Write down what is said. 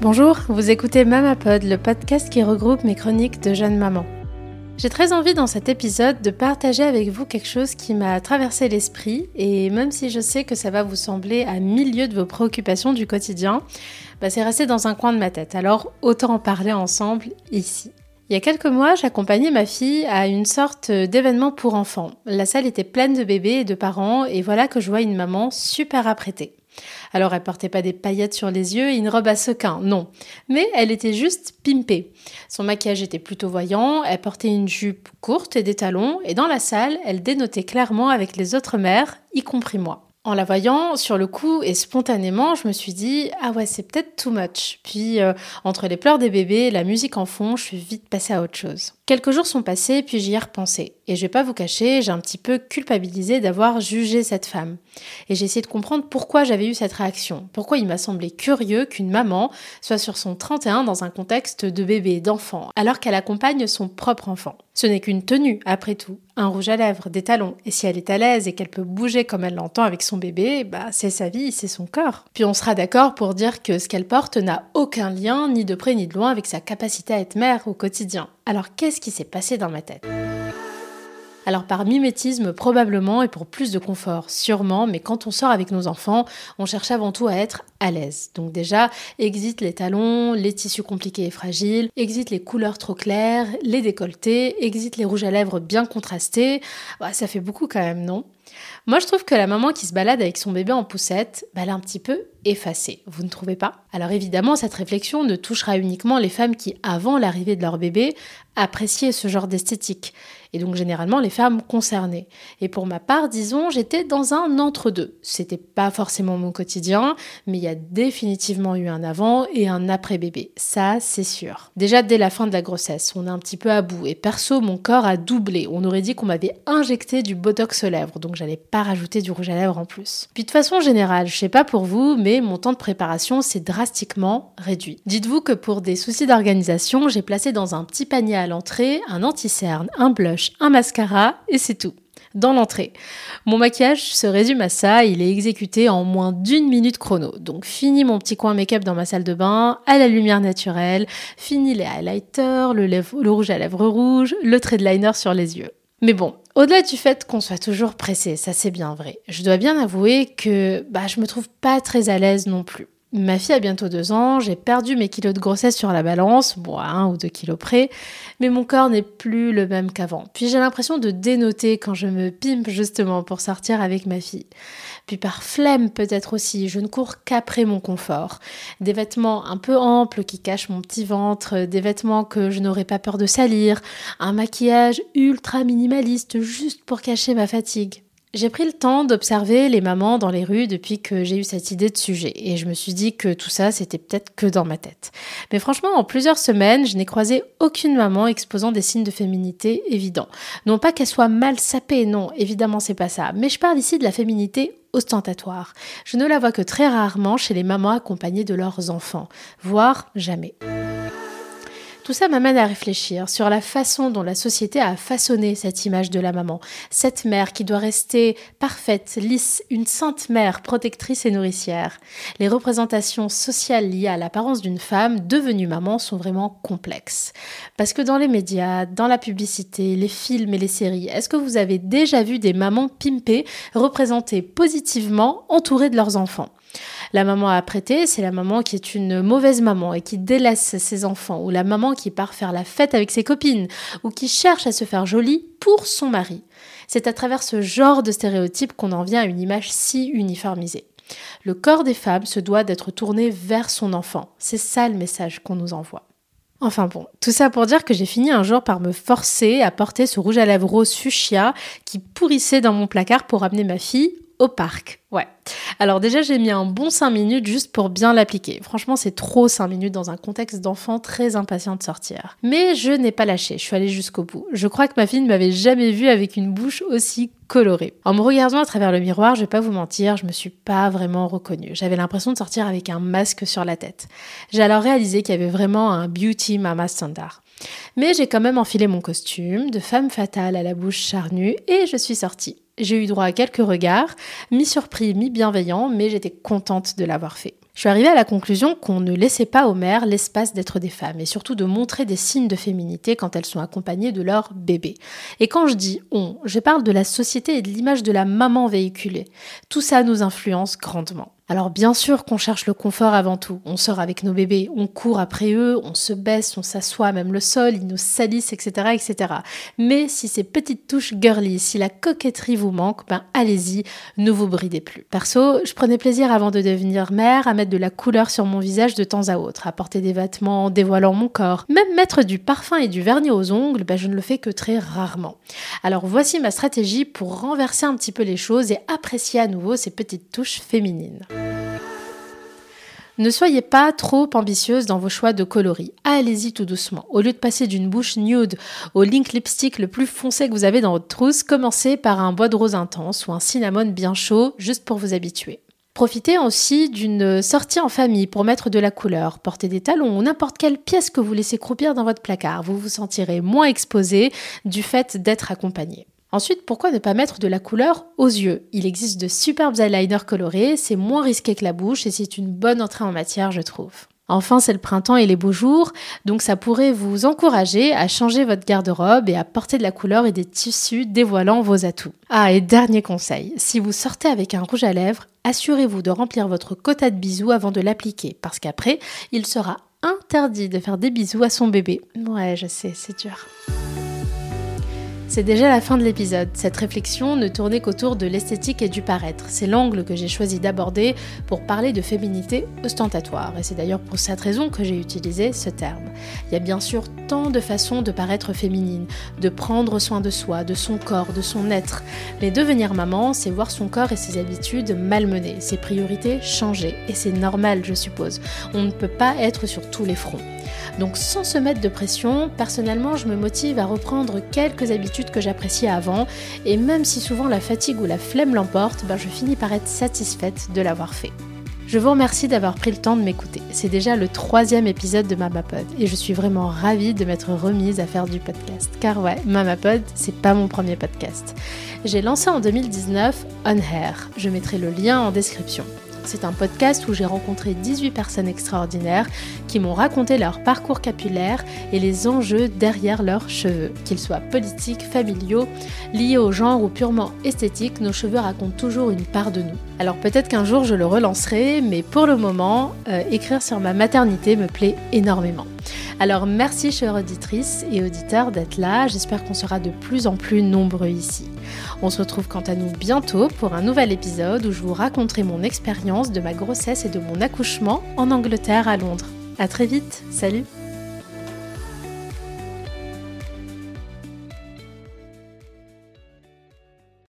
Bonjour, vous écoutez Mamapod, le podcast qui regroupe mes chroniques de jeunes mamans. J'ai très envie dans cet épisode de partager avec vous quelque chose qui m'a traversé l'esprit et même si je sais que ça va vous sembler à milieu de vos préoccupations du quotidien, bah c'est resté dans un coin de ma tête. Alors autant en parler ensemble ici. Il y a quelques mois, j'accompagnais ma fille à une sorte d'événement pour enfants. La salle était pleine de bébés et de parents et voilà que je vois une maman super apprêtée. Alors elle portait pas des paillettes sur les yeux et une robe à sequins, non. Mais elle était juste pimpée. Son maquillage était plutôt voyant, elle portait une jupe courte et des talons, et dans la salle, elle dénotait clairement avec les autres mères, y compris moi. En la voyant, sur le coup et spontanément, je me suis dit ah ouais c'est peut-être too much. Puis euh, entre les pleurs des bébés, la musique en fond, je suis vite passée à autre chose. Quelques jours sont passés, puis j'y ai repensé. Et je vais pas vous cacher, j'ai un petit peu culpabilisé d'avoir jugé cette femme. Et j'ai essayé de comprendre pourquoi j'avais eu cette réaction. Pourquoi il m'a semblé curieux qu'une maman soit sur son 31 dans un contexte de bébé, d'enfant, alors qu'elle accompagne son propre enfant. Ce n'est qu'une tenue, après tout. Un rouge à lèvres, des talons. Et si elle est à l'aise et qu'elle peut bouger comme elle l'entend avec son bébé, bah c'est sa vie, c'est son corps. Puis on sera d'accord pour dire que ce qu'elle porte n'a aucun lien, ni de près ni de loin, avec sa capacité à être mère au quotidien. Alors qu'est-ce qui s'est passé dans ma tête? Alors par mimétisme probablement et pour plus de confort sûrement, mais quand on sort avec nos enfants, on cherche avant tout à être à l'aise. Donc déjà, exit les talons, les tissus compliqués et fragiles, exit les couleurs trop claires, les décolletés, exit les rouges à lèvres bien contrastés. Ça fait beaucoup quand même, non? Moi, je trouve que la maman qui se balade avec son bébé en poussette, bah, elle est un petit peu effacée. Vous ne trouvez pas? Alors évidemment, cette réflexion ne touchera uniquement les femmes qui, avant l'arrivée de leur bébé, appréciaient ce genre d'esthétique et donc généralement les femmes concernées. Et pour ma part, disons, j'étais dans un entre-deux. C'était pas forcément mon quotidien, mais il y a définitivement eu un avant et un après bébé. Ça, c'est sûr. Déjà dès la fin de la grossesse, on est un petit peu à bout et perso, mon corps a doublé. On aurait dit qu'on m'avait injecté du botox aux lèvres, j'allais pas rajouter du rouge à lèvres en plus. Puis de façon générale, je sais pas pour vous, mais mon temps de préparation s'est drastiquement réduit. Dites-vous que pour des soucis d'organisation, j'ai placé dans un petit panier à l'entrée un anti-cerne, un blush, un mascara et c'est tout. Dans l'entrée. Mon maquillage se résume à ça, il est exécuté en moins d'une minute chrono. Donc fini mon petit coin make-up dans ma salle de bain, à la lumière naturelle, fini les highlighters, le, rouge à lèvres rouge, le trait de liner sur les yeux. Mais bon, au-delà du fait qu'on soit toujours pressé, ça c'est bien vrai, je dois bien avouer que bah, je me trouve pas très à l'aise non plus. Ma fille a bientôt deux ans, j'ai perdu mes kilos de grossesse sur la balance, bon, un ou deux kilos près, mais mon corps n'est plus le même qu'avant. Puis j'ai l'impression de dénoter quand je me pimpe justement pour sortir avec ma fille. Puis par flemme peut-être aussi, je ne cours qu'après mon confort. Des vêtements un peu amples qui cachent mon petit ventre, des vêtements que je n'aurais pas peur de salir, un maquillage ultra minimaliste juste pour cacher ma fatigue. J'ai pris le temps d'observer les mamans dans les rues depuis que j'ai eu cette idée de sujet et je me suis dit que tout ça c'était peut-être que dans ma tête. Mais franchement, en plusieurs semaines, je n'ai croisé aucune maman exposant des signes de féminité évidents. Non pas qu'elle soit mal sapée, non, évidemment c'est pas ça, mais je parle ici de la féminité ostentatoire. Je ne la vois que très rarement chez les mamans accompagnées de leurs enfants, voire jamais. Tout ça m'amène à réfléchir sur la façon dont la société a façonné cette image de la maman, cette mère qui doit rester parfaite, lisse, une sainte mère protectrice et nourricière. Les représentations sociales liées à l'apparence d'une femme devenue maman sont vraiment complexes. Parce que dans les médias, dans la publicité, les films et les séries, est-ce que vous avez déjà vu des mamans pimpées représentées positivement entourées de leurs enfants? La maman à prêter, c'est la maman qui est une mauvaise maman et qui délaisse ses enfants, ou la maman qui part faire la fête avec ses copines, ou qui cherche à se faire jolie pour son mari. C'est à travers ce genre de stéréotypes qu'on en vient à une image si uniformisée. Le corps des femmes se doit d'être tourné vers son enfant. C'est ça le message qu'on nous envoie. Enfin bon, tout ça pour dire que j'ai fini un jour par me forcer à porter ce rouge à lèvres rose fuchsia qui pourrissait dans mon placard pour amener ma fille au parc. Ouais. Alors déjà, j'ai mis un bon 5 minutes juste pour bien l'appliquer. Franchement, c'est trop 5 minutes dans un contexte d'enfant très impatient de sortir. Mais je n'ai pas lâché, je suis allée jusqu'au bout. Je crois que ma fille ne m'avait jamais vue avec une bouche aussi colorée. En me regardant à travers le miroir, je vais pas vous mentir, je me suis pas vraiment reconnue. J'avais l'impression de sortir avec un masque sur la tête. J'ai alors réalisé qu'il y avait vraiment un beauty mama standard. Mais j'ai quand même enfilé mon costume de femme fatale à la bouche charnue et je suis sortie. J'ai eu droit à quelques regards, mi-surpris, mi-bienveillants, mais j'étais contente de l'avoir fait. Je suis arrivée à la conclusion qu'on ne laissait pas aux mères l'espace d'être des femmes et surtout de montrer des signes de féminité quand elles sont accompagnées de leur bébé. Et quand je dis on, je parle de la société et de l'image de la maman véhiculée. Tout ça nous influence grandement. Alors bien sûr qu'on cherche le confort avant tout. On sort avec nos bébés, on court après eux, on se baisse, on s'assoit, même le sol, ils nous salissent, etc., etc. Mais si ces petites touches girly, si la coquetterie vous manque, ben allez-y, ne vous bridez plus. Perso, je prenais plaisir avant de devenir mère à mettre de la couleur sur mon visage de temps à autre, à porter des vêtements dévoilant mon corps. Même mettre du parfum et du vernis aux ongles, ben je ne le fais que très rarement. Alors voici ma stratégie pour renverser un petit peu les choses et apprécier à nouveau ces petites touches féminines. Ne soyez pas trop ambitieuse dans vos choix de coloris. Allez-y tout doucement. Au lieu de passer d'une bouche nude au link lipstick le plus foncé que vous avez dans votre trousse, commencez par un bois de rose intense ou un cinnamon bien chaud, juste pour vous habituer. Profitez aussi d'une sortie en famille pour mettre de la couleur. Portez des talons ou n'importe quelle pièce que vous laissez croupir dans votre placard. Vous vous sentirez moins exposé du fait d'être accompagné. Ensuite, pourquoi ne pas mettre de la couleur aux yeux? Il existe de superbes eyeliners colorés, c'est moins risqué que la bouche et c'est une bonne entrée en matière, je trouve. Enfin, c'est le printemps et les beaux jours, donc ça pourrait vous encourager à changer votre garde-robe et à porter de la couleur et des tissus dévoilant vos atouts. Ah, et dernier conseil, si vous sortez avec un rouge à lèvres, assurez-vous de remplir votre quota de bisous avant de l'appliquer, parce qu'après, il sera interdit de faire des bisous à son bébé. Ouais, je sais, c'est dur. C'est déjà la fin de l'épisode. Cette réflexion ne tournait qu'autour de l'esthétique et du paraître. C'est l'angle que j'ai choisi d'aborder pour parler de féminité ostentatoire. Et c'est d'ailleurs pour cette raison que j'ai utilisé ce terme. Il y a bien sûr tant de façons de paraître féminine, de prendre soin de soi, de son corps, de son être. Mais devenir maman, c'est voir son corps et ses habitudes malmenées, ses priorités changer. Et c'est normal, je suppose. On ne peut pas être sur tous les fronts. Donc sans se mettre de pression, personnellement je me motive à reprendre quelques habitudes que j'appréciais avant et même si souvent la fatigue ou la flemme l'emporte, ben je finis par être satisfaite de l'avoir fait. Je vous remercie d'avoir pris le temps de m'écouter. C'est déjà le troisième épisode de Mamapod et je suis vraiment ravie de m'être remise à faire du podcast. Car ouais, Mamapod, c'est pas mon premier podcast. J'ai lancé en 2019 On Hair. Je mettrai le lien en description. C'est un podcast où j'ai rencontré 18 personnes extraordinaires qui m'ont raconté leur parcours capillaire et les enjeux derrière leurs cheveux. Qu'ils soient politiques, familiaux, liés au genre ou purement esthétiques, nos cheveux racontent toujours une part de nous. Alors peut-être qu'un jour je le relancerai, mais pour le moment, euh, écrire sur ma maternité me plaît énormément. Alors merci chère auditrices et auditeurs d'être là, j'espère qu'on sera de plus en plus nombreux ici. On se retrouve quant à nous bientôt pour un nouvel épisode où je vous raconterai mon expérience de ma grossesse et de mon accouchement en Angleterre à Londres. A très vite, salut